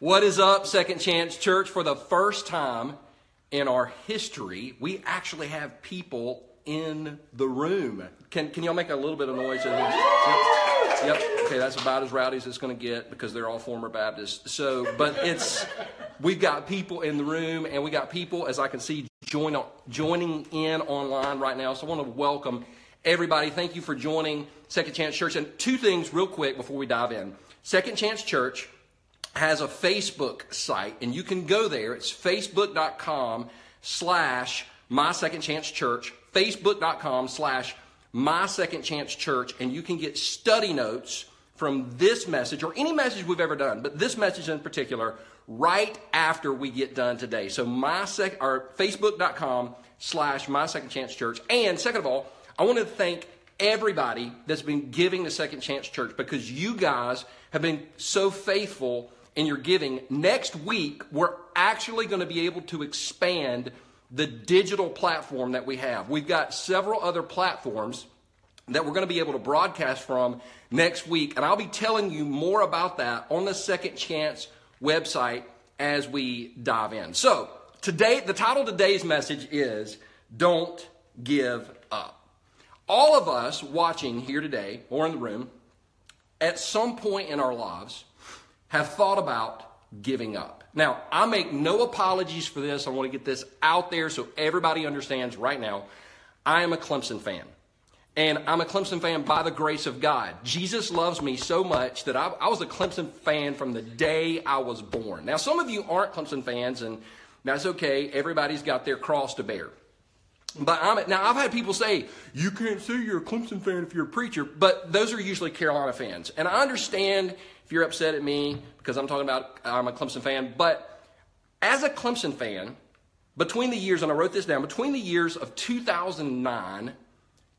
What is up, Second Chance Church? For the first time in our history, we actually have people in the room. Can, can y'all make a little bit of noise? Yep. yep. Okay, that's about as rowdy as it's going to get because they're all former Baptists. So, but it's we've got people in the room, and we got people, as I can see, join, joining in online right now. So, I want to welcome everybody. Thank you for joining Second Chance Church. And two things, real quick, before we dive in. Second Chance Church has a Facebook site, and you can go there. It's facebook.com slash my second chance church, facebook.com slash my second chance church, and you can get study notes from this message or any message we've ever done, but this message in particular, right after we get done today. So my sec or facebook.com slash my second chance church. And second of all, I want to thank everybody that's been giving the second chance church because you guys have been so faithful in your giving. Next week, we're actually going to be able to expand the digital platform that we have. We've got several other platforms that we're going to be able to broadcast from next week, and I'll be telling you more about that on the Second Chance website as we dive in. So, today, the title today's message is Don't Give Up. All of us watching here today or in the room, at some point in our lives, have thought about giving up. Now, I make no apologies for this. I want to get this out there so everybody understands right now. I am a Clemson fan. And I'm a Clemson fan by the grace of God. Jesus loves me so much that I, I, was a Clemson fan from the day I was born. Now, some of you aren't Clemson fans, and that's okay. Everybody's got their cross to bear. But I'm now I've had people say you can't say you're a Clemson fan if you're a preacher, but those are usually Carolina fans, and I understand if you're upset at me because I'm talking about I'm a Clemson fan, but as a Clemson fan, between the years, and I wrote this down, between the years of 2009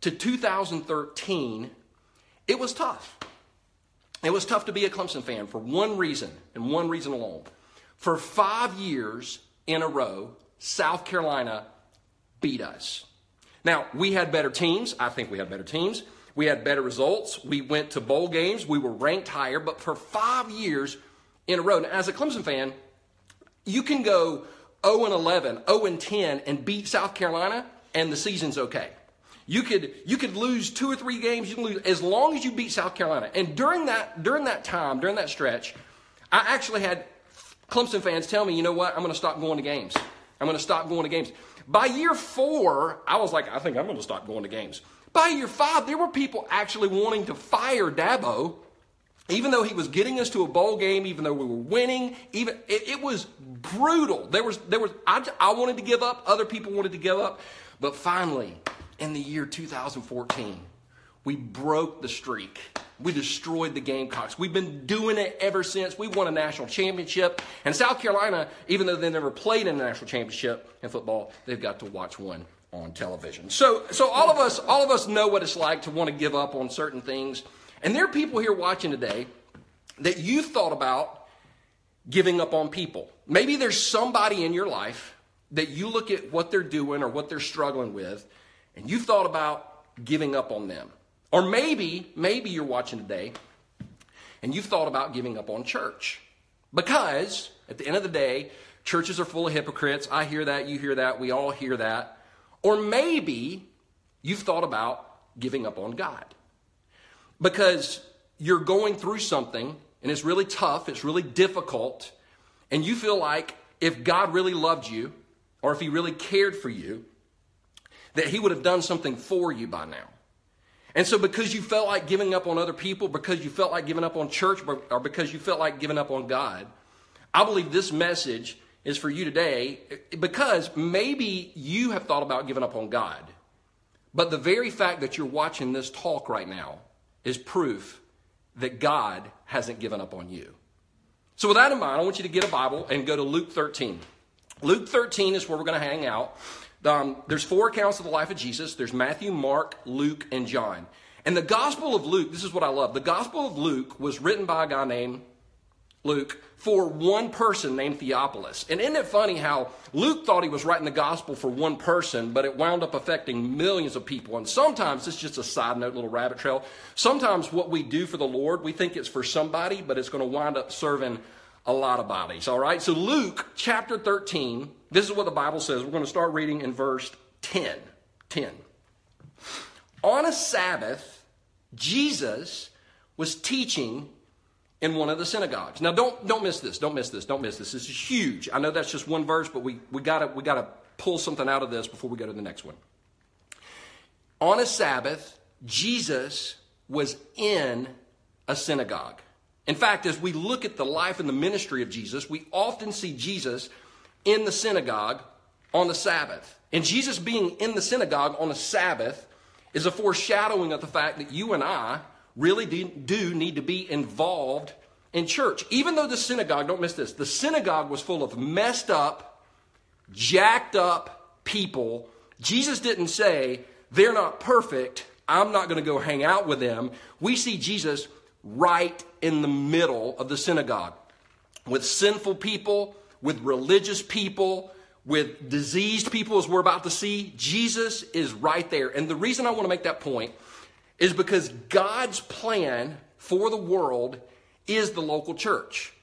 to 2013, it was tough. It was tough to be a Clemson fan for one reason and one reason alone. For five years in a row, South Carolina beat us. Now, we had better teams. I think we had better teams. We had better results. We went to bowl games. We were ranked higher. But for five years in a row, now, as a Clemson fan, you can go 0 and 11, 0 and 10, and beat South Carolina, and the season's okay. You could you could lose two or three games. You can lose as long as you beat South Carolina. And during that during that time, during that stretch, I actually had Clemson fans tell me, you know what? I'm going to stop going to games. I'm going to stop going to games. By year four, I was like, I think I'm going to stop going to games. By year five, there were people actually wanting to fire Dabo, even though he was getting us to a bowl game, even though we were winning. Even it, it was brutal. There was there was I, I wanted to give up. Other people wanted to give up, but finally, in the year 2014, we broke the streak. We destroyed the Gamecocks. We've been doing it ever since. We won a national championship. And South Carolina, even though they never played in a national championship in football, they've got to watch one on television. So, so all of us, all of us know what it's like to want to give up on certain things. And there are people here watching today that you've thought about giving up on people. Maybe there's somebody in your life that you look at what they're doing or what they're struggling with, and you've thought about giving up on them. Or maybe, maybe you're watching today and you've thought about giving up on church. Because at the end of the day, churches are full of hypocrites. I hear that, you hear that, we all hear that. Or maybe you've thought about giving up on God. Because you're going through something and it's really tough, it's really difficult, and you feel like if God really loved you or if He really cared for you, that He would have done something for you by now. And so, because you felt like giving up on other people, because you felt like giving up on church, or because you felt like giving up on God, I believe this message is for you today because maybe you have thought about giving up on God. But the very fact that you're watching this talk right now is proof that God hasn't given up on you. So, with that in mind, I want you to get a Bible and go to Luke 13. Luke 13 is where we're going to hang out. Um, there's four accounts of the life of Jesus. There's Matthew, Mark, Luke, and John. And the Gospel of Luke, this is what I love. The Gospel of Luke was written by a guy named Luke for one person named Theophilus. And isn't it funny how Luke thought he was writing the gospel for one person, but it wound up affecting millions of people. And sometimes it's just a side note, little rabbit trail. Sometimes what we do for the Lord, we think it's for somebody, but it's going to wind up serving a lot of bodies, all right? So, Luke chapter 13, this is what the Bible says. We're going to start reading in verse 10. 10. On a Sabbath, Jesus was teaching in one of the synagogues. Now don't don't miss this. Don't miss this. Don't miss this. This is huge. I know that's just one verse, but we we got to we got to pull something out of this before we go to the next one. On a Sabbath, Jesus was in a synagogue. In fact, as we look at the life and the ministry of Jesus, we often see Jesus in the synagogue on the Sabbath. And Jesus being in the synagogue on a Sabbath is a foreshadowing of the fact that you and I really do need to be involved in church. Even though the synagogue, don't miss this, the synagogue was full of messed up, jacked up people. Jesus didn't say, they're not perfect. I'm not going to go hang out with them. We see Jesus right in the middle of the synagogue with sinful people, with religious people, with diseased people, as we're about to see. Jesus is right there. And the reason I want to make that point is because God's plan for the world is the local church.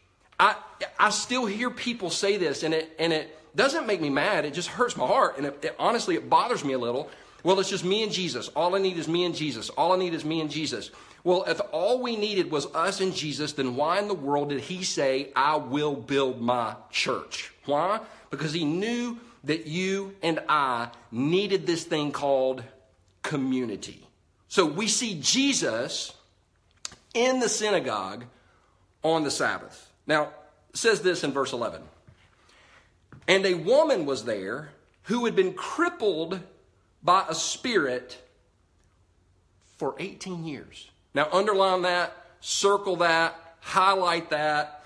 I, I still hear people say this, and it, and it doesn't make me mad. It just hurts my heart. And it, it, honestly, it bothers me a little. Well, it's just me and Jesus. All I need is me and Jesus. All I need is me and Jesus. Well, if all we needed was us and Jesus, then why in the world did he say, I will build my church? Why? Because he knew that you and I needed this thing called community. So we see Jesus in the synagogue on the Sabbath. Now, says this in verse 11. And a woman was there who had been crippled by a spirit for 18 years. Now, underline that, circle that, highlight that,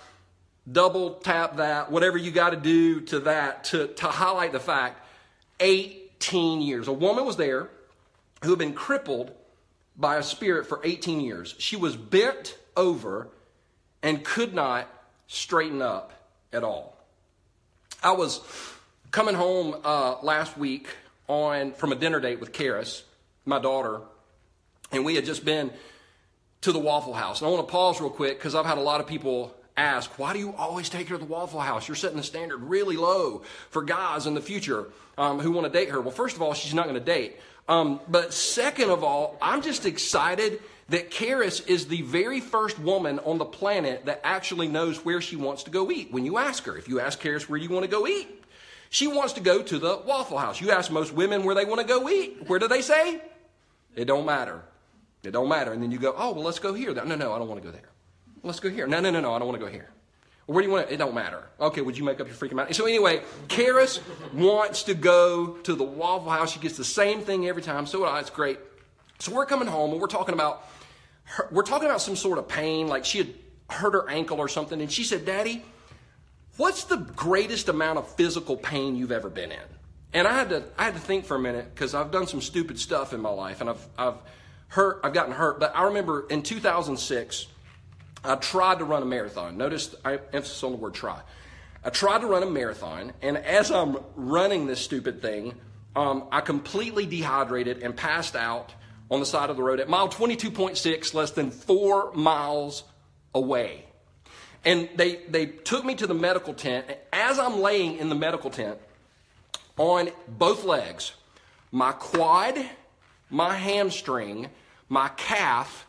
double tap that, whatever you got to do to that to, to highlight the fact 18 years. A woman was there who had been crippled by a spirit for 18 years. She was bent over and could not straighten up at all. I was coming home uh, last week on from a dinner date with Karis, my daughter, and we had just been to the Waffle House. And I want to pause real quick because I've had a lot of people ask, why do you always take her to the Waffle House? You're setting the standard really low for guys in the future um, who want to date her. Well, first of all, she's not going to date. Um, but second of all, I'm just excited that Karis is the very first woman on the planet that actually knows where she wants to go eat. When you ask her, if you ask Karis where you want to go eat, she wants to go to the Waffle House. You ask most women where they want to go eat. Where do they say? It don't matter. It don't matter. And then you go, oh, well, let's go here. No, no, I don't want to go there. Let's go here. No, no, no, no, I don't want to go here. Where do you want it? It don't matter. Okay, would you make up your freaking mind? So anyway, Karis wants to go to the Waffle House. She gets the same thing every time. So it's great. So we're coming home and we're talking about her, we're talking about some sort of pain, like she had hurt her ankle or something, and she said, "Daddy, what's the greatest amount of physical pain you've ever been in?" And I had to I had to think for a minute because I've done some stupid stuff in my life, and I've I've hurt I've gotten hurt. But I remember in 2006. I tried to run a marathon. Notice I emphasis on the word try. I tried to run a marathon, and as I'm running this stupid thing, um, I completely dehydrated and passed out on the side of the road at mile 22.6, less than four miles away. And they, they took me to the medical tent. As I'm laying in the medical tent, on both legs, my quad, my hamstring, my calf,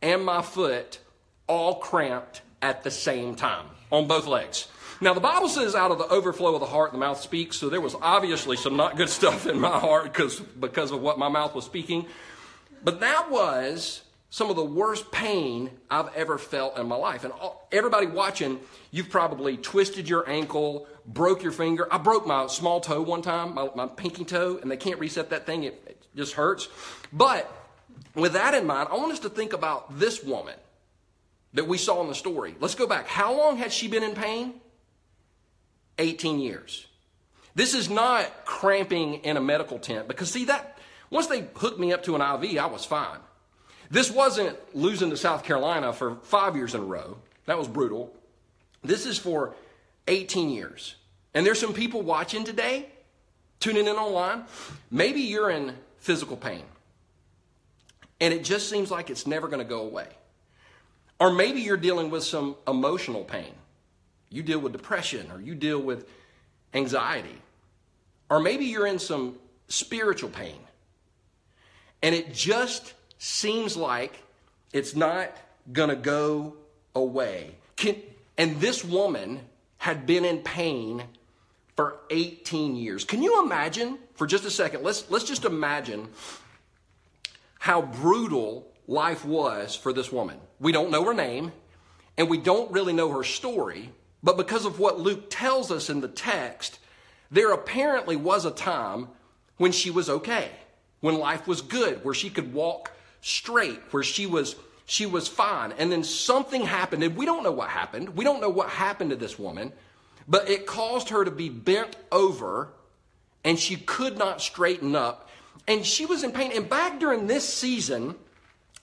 and my foot all cramped at the same time on both legs. Now, the Bible says out of the overflow of the heart, the mouth speaks. So there was obviously some not good stuff in my heart because, because of what my mouth was speaking. But that was some of the worst pain I've ever felt in my life. And all, everybody watching, you've probably twisted your ankle, broke your finger. I broke my small toe one time, my, my pinky toe, and they can't reset that thing. It, it just hurts. But with that in mind, I want us to think about this woman that we saw in the story. Let's go back. How long had she been in pain? 18 years. This is not cramping in a medical tent because, see, that once they hooked me up to an IV, I was fine. This wasn't losing to South Carolina for five years in a row. That was brutal. This is for 18 years. And there's some people watching today, tuning in online. Maybe you're in physical pain, and it just seems like it's never going to go away. Or maybe you're dealing with some emotional pain. You deal with depression or you deal with anxiety. Or maybe you're in some spiritual pain. And it just seems like it's not going to go away. Can, and this woman had been in pain for 18 years. Can you imagine for just a second? Let's let's just imagine how brutal life was for this woman. We don't know her name and we don't really know her story, but because of what Luke tells us in the text, there apparently was a time when she was okay, when life was good, where she could walk straight, where she was she was fine. And then something happened, and we don't know what happened. We don't know what happened to this woman, but it caused her to be bent over, and she could not straighten up. And she was in pain. And back during this season,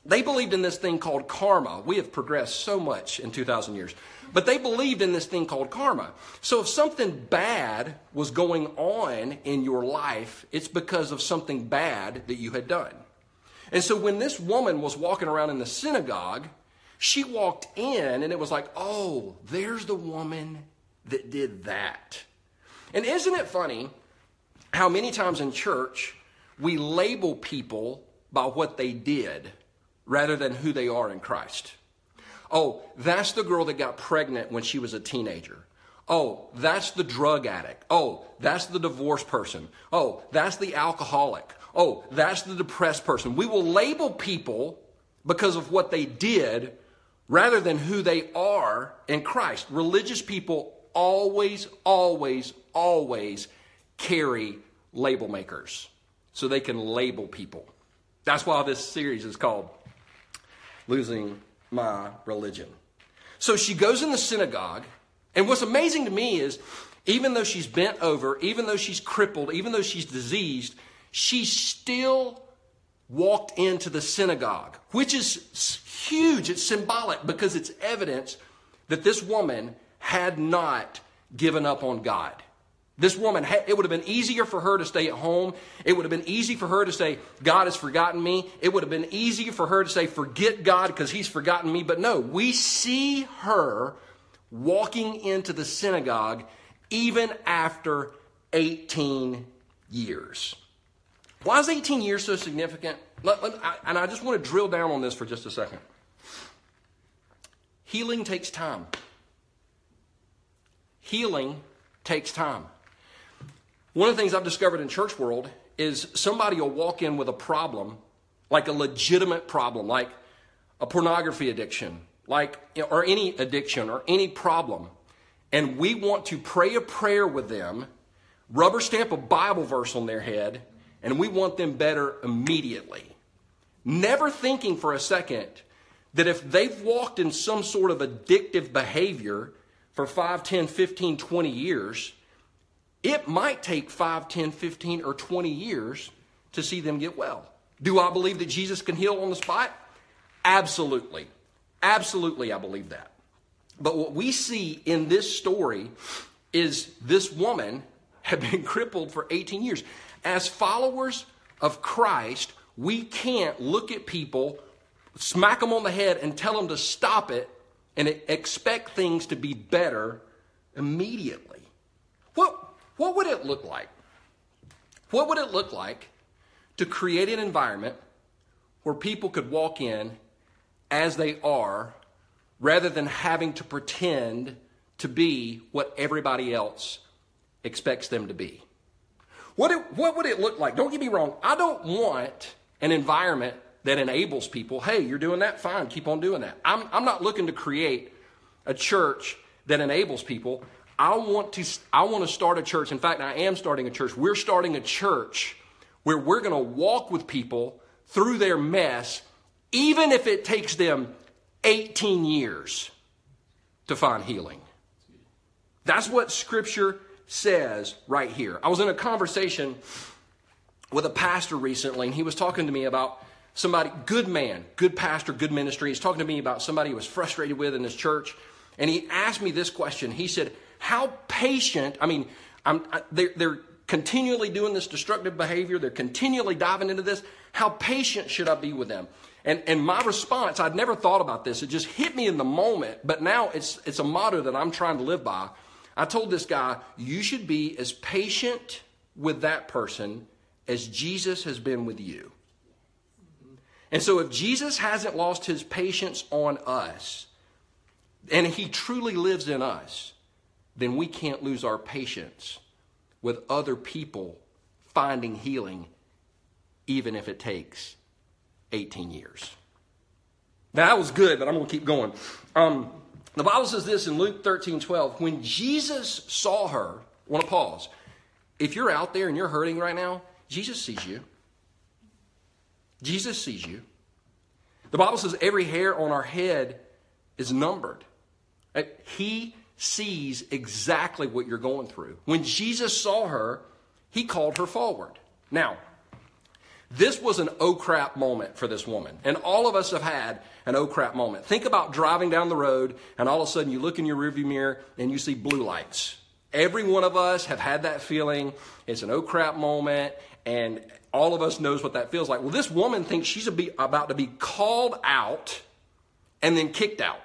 they believed in this thing called karma. We have progressed so much in 2,000 years. But they believed in this thing called karma. So if something bad was going on in your life, it's because of something bad that you had done. And so when this woman was walking around in the synagogue, she walked in and it was like, oh, there's the woman that did that. And isn't it funny how many times in church we label people by what they did rather than who they are in Christ? Oh, that's the girl that got pregnant when she was a teenager. Oh, that's the drug addict. Oh, that's the divorced person. Oh, that's the alcoholic. Oh, that's the depressed person. We will label people because of what they did rather than who they are in Christ. Religious people always, always, always carry label makers so they can label people. That's why this series is called Losing My Religion. So she goes in the synagogue, and what's amazing to me is even though she's bent over, even though she's crippled, even though she's diseased, she still walked into the synagogue, which is huge. It's symbolic because it's evidence that this woman had not given up on God. This woman, it would have been easier for her to stay at home. It would have been easy for her to say, God has forgotten me. It would have been easy for her to say, forget God because he's forgotten me. But no, we see her walking into the synagogue even after 18 years. Why is 18 years so significant? Let, let, I, and I just want to drill down on this for just a second. Healing takes time. Healing takes time. One of the things I've discovered in church world is somebody will walk in with a problem, like a legitimate problem, like a pornography addiction, like or any addiction or any problem, and we want to pray a prayer with them, rubber stamp a Bible verse on their head, and we want them better immediately. Never thinking for a second that if they've walked in some sort of addictive behavior for 5, 10, 15, 20 years, it might take 5, 10, 15, or 20 years to see them get well. Do I believe that Jesus can heal on the spot? Absolutely. Absolutely, I believe that. But what we see in this story is this woman had been crippled for 18 years. As followers of Christ, we can't look at people, smack them on the head, and tell them to stop it and expect things to be better immediately. What, what would it look like? What would it look like to create an environment where people could walk in as they are rather than having to pretend to be what everybody else expects them to be? What, it, what would it look like? Don't get me wrong. I don't want an environment that enables people, hey, you're doing that, fine, keep on doing that. I'm, I'm not looking to create a church that enables people. I want to I want to start a church. In fact, I am starting a church. We're starting a church where we're going to walk with people through their mess even if it takes them 18 years to find healing. That's what scripture says right here. I was in a conversation with a pastor recently and he was talking to me about somebody good man, good pastor, good ministry. He's talking to me about somebody he was frustrated with in his church and he asked me this question. He said, How patient, I mean, I, they're, they're continually doing this destructive behavior, they're continually diving into this. How patient should I be with them? And, and my response, I'd never thought about this. It just hit me in the moment, but now it's, it's a motto that I'm trying to live by. I told this guy, you should be as patient with that person as Jesus has been with you. And so if Jesus hasn't lost his patience on us, and he truly lives in us, then we can't lose our patience with other people finding healing, even if it takes 18 years. Now, that was good, but I'm going to keep going. Um, the Bible says this in Luke 13 12. When Jesus saw her, I want to pause. If you're out there and you're hurting right now, Jesus sees you. Jesus sees you. The Bible says every hair on our head is numbered. He sees exactly what you're going through. When Jesus saw her, he called her forward. Now, this was an oh crap moment for this woman. And all of us have had an oh crap moment. Think about driving down the road and all of a sudden you look in your rearview mirror and you see blue lights. Every one of us have had that feeling. It's an oh crap moment and all of us knows what that feels like. Well, this woman thinks she's about to be called out and then kicked out.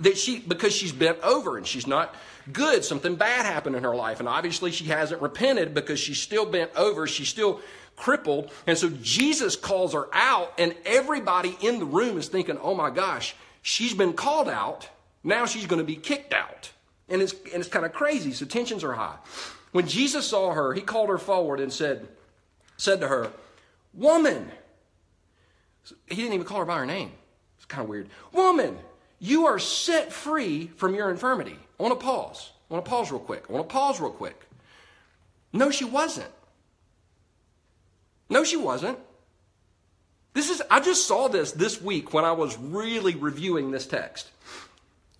That she because she's bent over and she's not good. Something bad happened in her life. And obviously she hasn't repented because she's still bent over. She's still crippled. And so Jesus calls her out, and everybody in the room is thinking, oh my gosh, she's been called out. Now she's going to be kicked out. And it's, and it's kind of crazy. So tensions are high. When Jesus saw her, he called her forward and said, said to her, Woman. He didn't even call her by her name. It's kind of weird. Woman, you are set free from your infirmity. I want to pause. I want to pause real quick. I want to pause real quick. No, she wasn't. No, she wasn't. This is, I just saw this this week when I was really reviewing this text.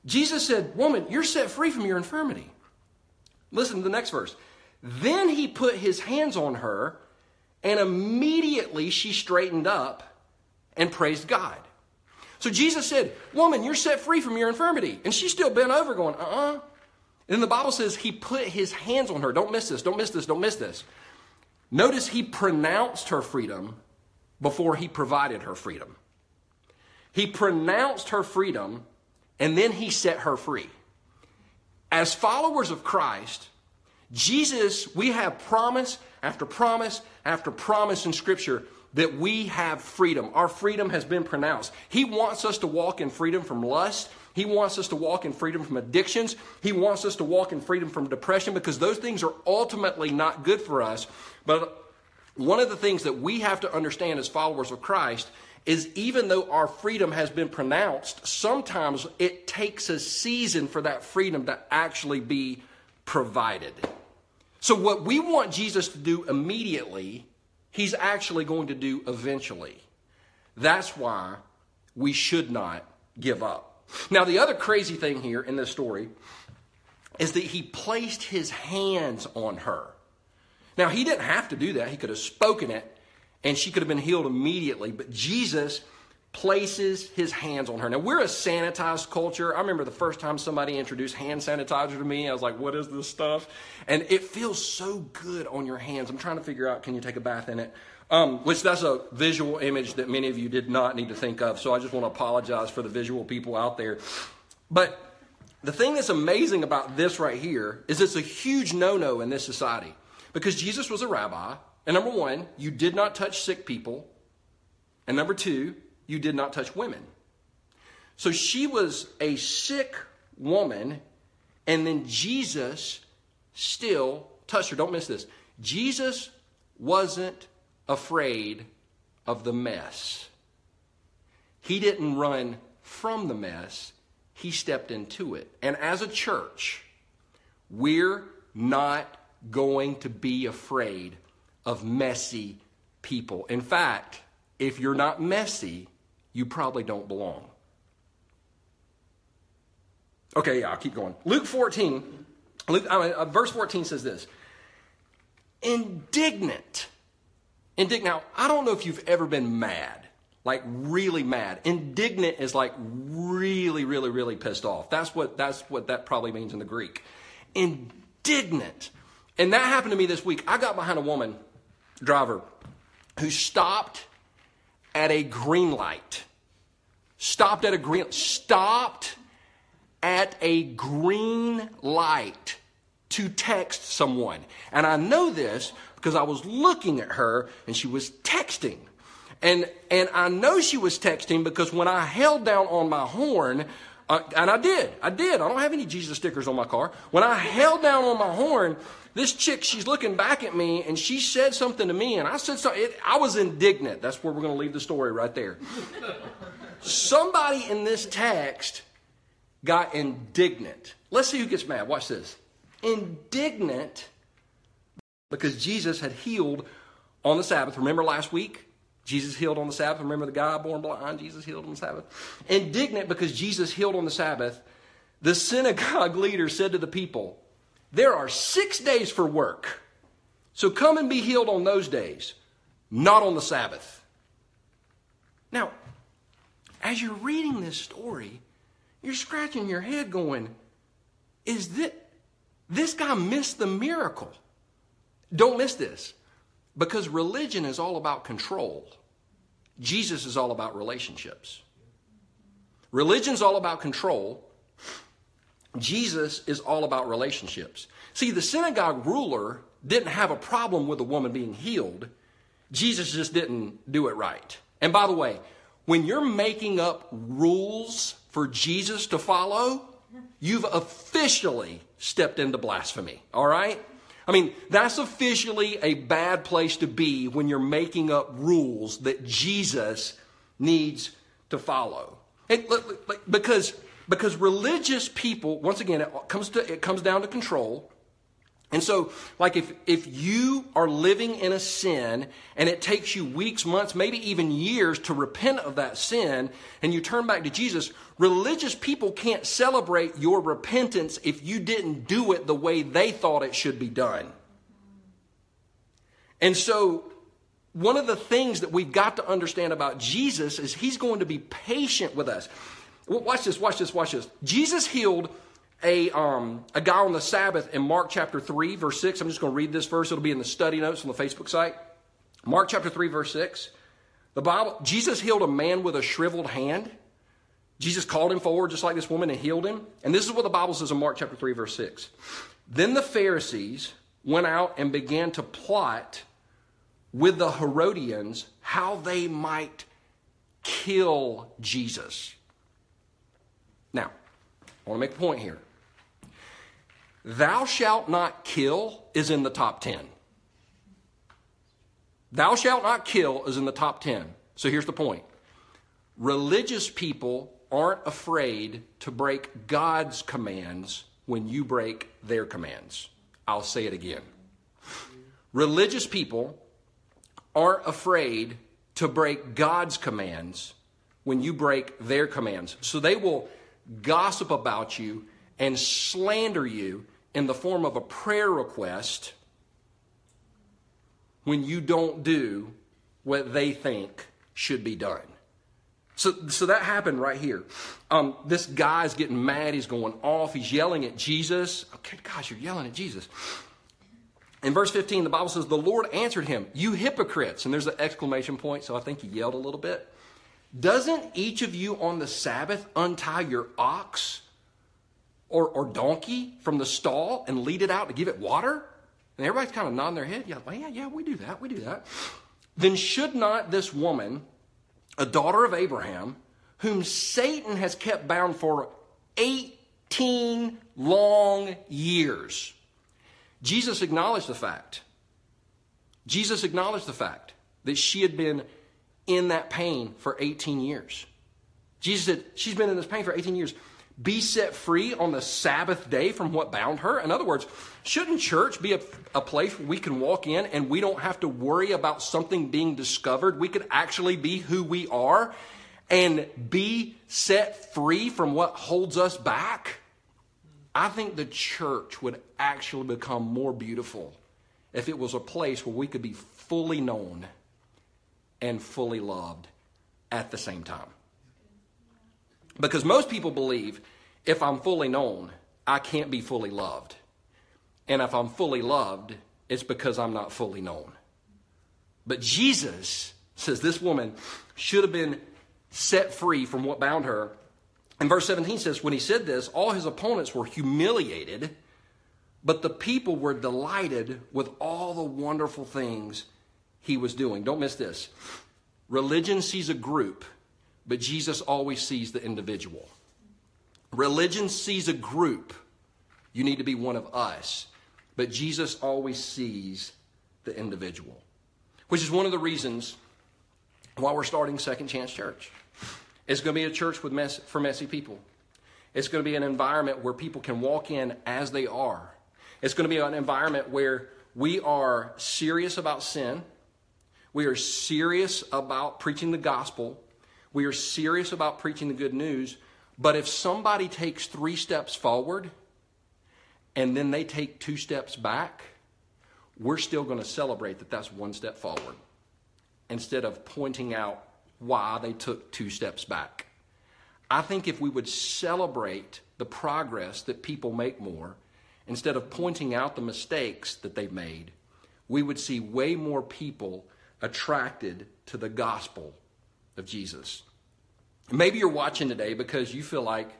Jesus said, Woman, you're set free from your infirmity. Listen to the next verse. Then he put his hands on her, and immediately she straightened up and praised God. So Jesus said, Woman, you're set free from your infirmity. And she's still bent over going, Uh uh-uh. uh And then the Bible says he put his hands on her. Don't miss this, don't miss this, don't miss this. Notice he pronounced her freedom before he provided her freedom. He pronounced her freedom and then he set her free. As followers of Christ, Jesus, we have promise after promise after promise in Scripture that we have freedom. Our freedom has been pronounced. He wants us to walk in freedom from lust. He wants us to walk in freedom from addictions. He wants us to walk in freedom from depression because those things are ultimately not good for us. But one of the things that we have to understand as followers of Christ is even though our freedom has been pronounced, sometimes it takes a season for that freedom to actually be provided. So, what we want Jesus to do immediately, he's actually going to do eventually. That's why we should not give up. Now, the other crazy thing here in this story is that he placed his hands on her. Now, he didn't have to do that. He could have spoken it and she could have been healed immediately. But Jesus places his hands on her. Now, we're a sanitized culture. I remember the first time somebody introduced hand sanitizer to me, I was like, what is this stuff? And it feels so good on your hands. I'm trying to figure out can you take a bath in it? Um, which that's a visual image that many of you did not need to think of. So I just want to apologize for the visual people out there. But the thing that's amazing about this right here is it's a huge no no in this society because Jesus was a rabbi. And number one, you did not touch sick people. And number two, you did not touch women. So she was a sick woman, and then Jesus still touched her. Don't miss this. Jesus wasn't afraid of the mess. He didn't run from the mess, he stepped into it. And as a church, we're not going to be afraid of messy people. In fact, if you're not messy, you probably don't belong. Okay, yeah, I'll keep going. Luke 14, Luke, uh, verse 14 says this Indignant. Indignant. Now, I don't know if you've ever been mad, like really mad. Indignant is like really, really, really pissed off. That's what, that's what that probably means in the Greek. Indignant. And that happened to me this week. I got behind a woman driver who stopped at a green light. Stopped at a green stopped at a green light to text someone. And I know this because I was looking at her and she was texting. And, and I know she was texting because when I held down on my horn, uh, and I did, I did. I don't have any Jesus stickers on my car. When I held down on my horn, this chick, she's looking back at me and she said something to me, and I said something. I was indignant. That's where we're going to leave the story right there. Somebody in this text got indignant. Let's see who gets mad. Watch this. Indignant because Jesus had healed on the Sabbath. Remember last week? Jesus healed on the Sabbath. Remember the guy born blind? Jesus healed on the Sabbath. Indignant because Jesus healed on the Sabbath, the synagogue leader said to the people, there are six days for work. So come and be healed on those days, not on the Sabbath. Now, as you're reading this story, you're scratching your head going, is this, this guy missed the miracle? Don't miss this because religion is all about control. Jesus is all about relationships. Religion's all about control. Jesus is all about relationships. See, the synagogue ruler didn't have a problem with a woman being healed. Jesus just didn't do it right. And by the way, when you're making up rules for Jesus to follow, you've officially stepped into blasphemy, all right? I mean, that's officially a bad place to be when you're making up rules that Jesus needs to follow. And, because because religious people once again it comes to it comes down to control and so like if if you are living in a sin and it takes you weeks months maybe even years to repent of that sin and you turn back to jesus religious people can't celebrate your repentance if you didn't do it the way they thought it should be done and so one of the things that we've got to understand about jesus is he's going to be patient with us Watch this, watch this, watch this. Jesus healed a, um, a guy on the Sabbath in Mark chapter 3, verse 6. I'm just going to read this verse. It'll be in the study notes on the Facebook site. Mark chapter 3, verse 6. The Bible, Jesus healed a man with a shriveled hand. Jesus called him forward just like this woman and healed him. And this is what the Bible says in Mark chapter 3, verse 6. Then the Pharisees went out and began to plot with the Herodians how they might kill Jesus. Now, I want to make a point here. Thou shalt not kill is in the top 10. Thou shalt not kill is in the top 10. So here's the point religious people aren't afraid to break God's commands when you break their commands. I'll say it again. Religious people aren't afraid to break God's commands when you break their commands. So they will gossip about you and slander you in the form of a prayer request when you don't do what they think should be done. So, so that happened right here. Um, this guy's getting mad. He's going off. He's yelling at Jesus. Okay, gosh, you're yelling at Jesus. In verse 15, the Bible says, The Lord answered him, You hypocrites. And there's an exclamation point, so I think he yelled a little bit. Doesn't each of you on the Sabbath untie your ox or, or donkey from the stall and lead it out to give it water? And everybody's kind of nodding their head. Yeah, yeah, yeah, we do that. We do that. Then should not this woman, a daughter of Abraham, whom Satan has kept bound for 18 long years, Jesus acknowledged the fact. Jesus acknowledged the fact that she had been in that pain for 18 years. Jesus said, She's been in this pain for 18 years. Be set free on the Sabbath day from what bound her. In other words, shouldn't church be a, a place we can walk in and we don't have to worry about something being discovered? We could actually be who we are and be set free from what holds us back. I think the church would actually become more beautiful if it was a place where we could be fully known and fully loved at the same time. Because most people believe if I'm fully known, I can't be fully loved. And if I'm fully loved, it's because I'm not fully known. But Jesus says this woman should have been set free from what bound her. And verse 17 says, When he said this, all his opponents were humiliated, but the people were delighted with all the wonderful things he was doing. Don't miss this. Religion sees a group, but Jesus always sees the individual. Religion sees a group. You need to be one of us. But Jesus always sees the individual, which is one of the reasons why we're starting Second Chance Church. It's going to be a church with mess, for messy people. It's going to be an environment where people can walk in as they are. It's going to be an environment where we are serious about sin. We are serious about preaching the gospel. We are serious about preaching the good news. But if somebody takes three steps forward and then they take two steps back, we're still going to celebrate that that's one step forward instead of pointing out why they took two steps back. I think if we would celebrate the progress that people make more instead of pointing out the mistakes that they've made, we would see way more people attracted to the gospel of Jesus. Maybe you're watching today because you feel like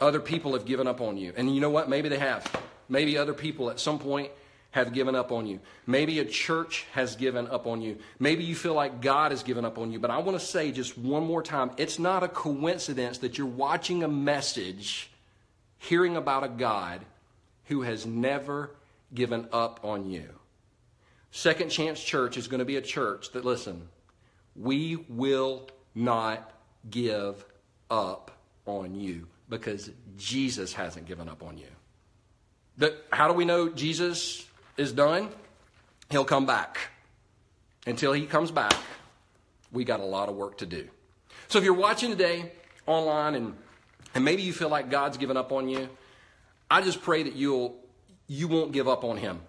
other people have given up on you. And you know what? Maybe they have. Maybe other people at some point have given up on you. Maybe a church has given up on you. Maybe you feel like God has given up on you. But I want to say just one more time it's not a coincidence that you're watching a message, hearing about a God who has never given up on you. Second Chance Church is going to be a church that, listen, we will not give up on you because Jesus hasn't given up on you. How do we know Jesus is done? He'll come back. Until he comes back, we got a lot of work to do. So if you're watching today online and, and maybe you feel like God's given up on you, I just pray that you'll you won't give up on him.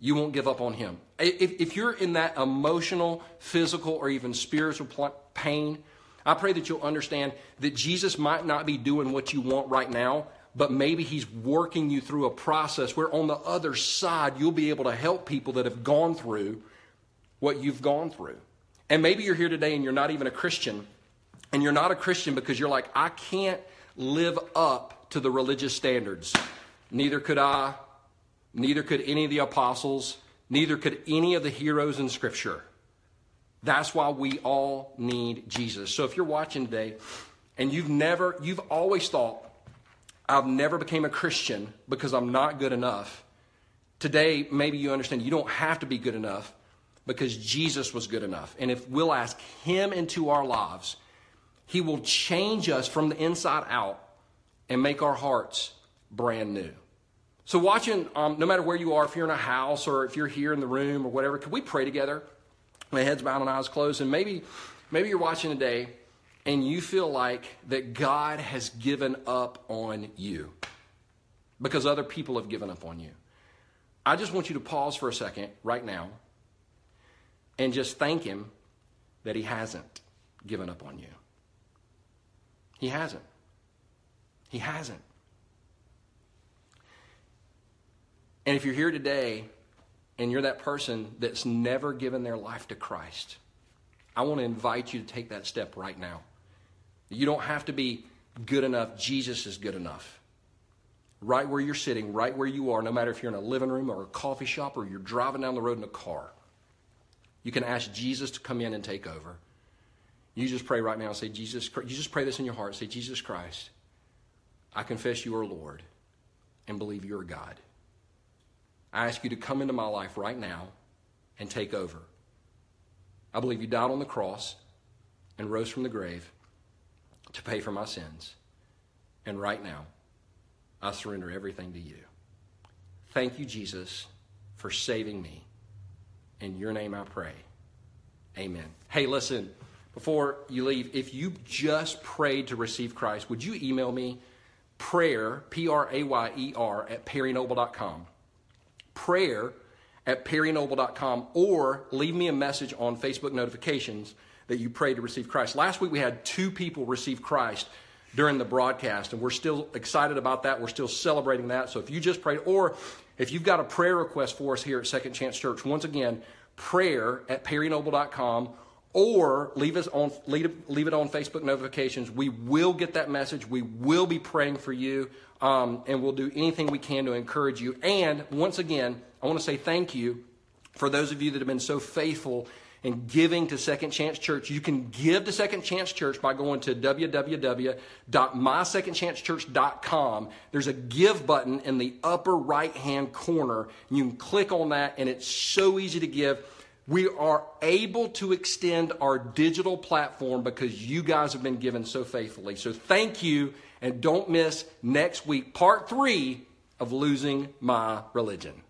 You won't give up on him. If, if you're in that emotional, physical, or even spiritual pain, I pray that you'll understand that Jesus might not be doing what you want right now, but maybe he's working you through a process where on the other side you'll be able to help people that have gone through what you've gone through. And maybe you're here today and you're not even a Christian, and you're not a Christian because you're like, I can't live up to the religious standards. Neither could I, neither could any of the apostles, neither could any of the heroes in Scripture. That's why we all need Jesus. So if you're watching today and you've never, you've always thought, I've never became a Christian because I'm not good enough. Today, maybe you understand you don't have to be good enough because Jesus was good enough. And if we'll ask Him into our lives, He will change us from the inside out and make our hearts brand new. So, watching, um, no matter where you are, if you're in a house or if you're here in the room or whatever, could we pray together? my head's bowed and eyes closed, and maybe, maybe you're watching today and you feel like that God has given up on you because other people have given up on you. I just want you to pause for a second right now and just thank Him that He hasn't given up on you. He hasn't. He hasn't. And if you're here today and you're that person that's never given their life to Christ, I want to invite you to take that step right now. You don't have to be good enough, Jesus is good enough. Right where you're sitting, right where you are, no matter if you're in a living room or a coffee shop or you're driving down the road in a car, you can ask Jesus to come in and take over. You just pray right now and say, Jesus, you just pray this in your heart. Say, Jesus Christ, I confess you are Lord and believe you are God. I ask you to come into my life right now and take over. I believe you died on the cross and rose from the grave to pay for my sins. And right now, I surrender everything to you. Thank you, Jesus, for saving me. In your name I pray. Amen. Hey, listen, before you leave, if you just prayed to receive Christ, would you email me prayer, P R A Y E R, at perrynoble.com? Prayer at perrynoble.com or leave me a message on Facebook notifications that you prayed to receive Christ. Last week we had two people receive Christ during the broadcast, and we're still excited about that. We're still celebrating that. So if you just prayed, or if you've got a prayer request for us here at Second Chance Church, once again, prayer at perrynoble.com or leave us on leave, leave it on Facebook notifications. We will get that message. We will be praying for you, um, and we'll do anything we can to encourage you. And once again, I want to say thank you for those of you that have been so faithful in giving to Second Chance Church. You can give to Second Chance Church by going to www.mysecondchancechurch.com. There's a give button in the upper right hand corner. You can click on that, and it's so easy to give. We are able to extend our digital platform because you guys have been given so faithfully. So thank you, and don't miss next week, part three of Losing My Religion.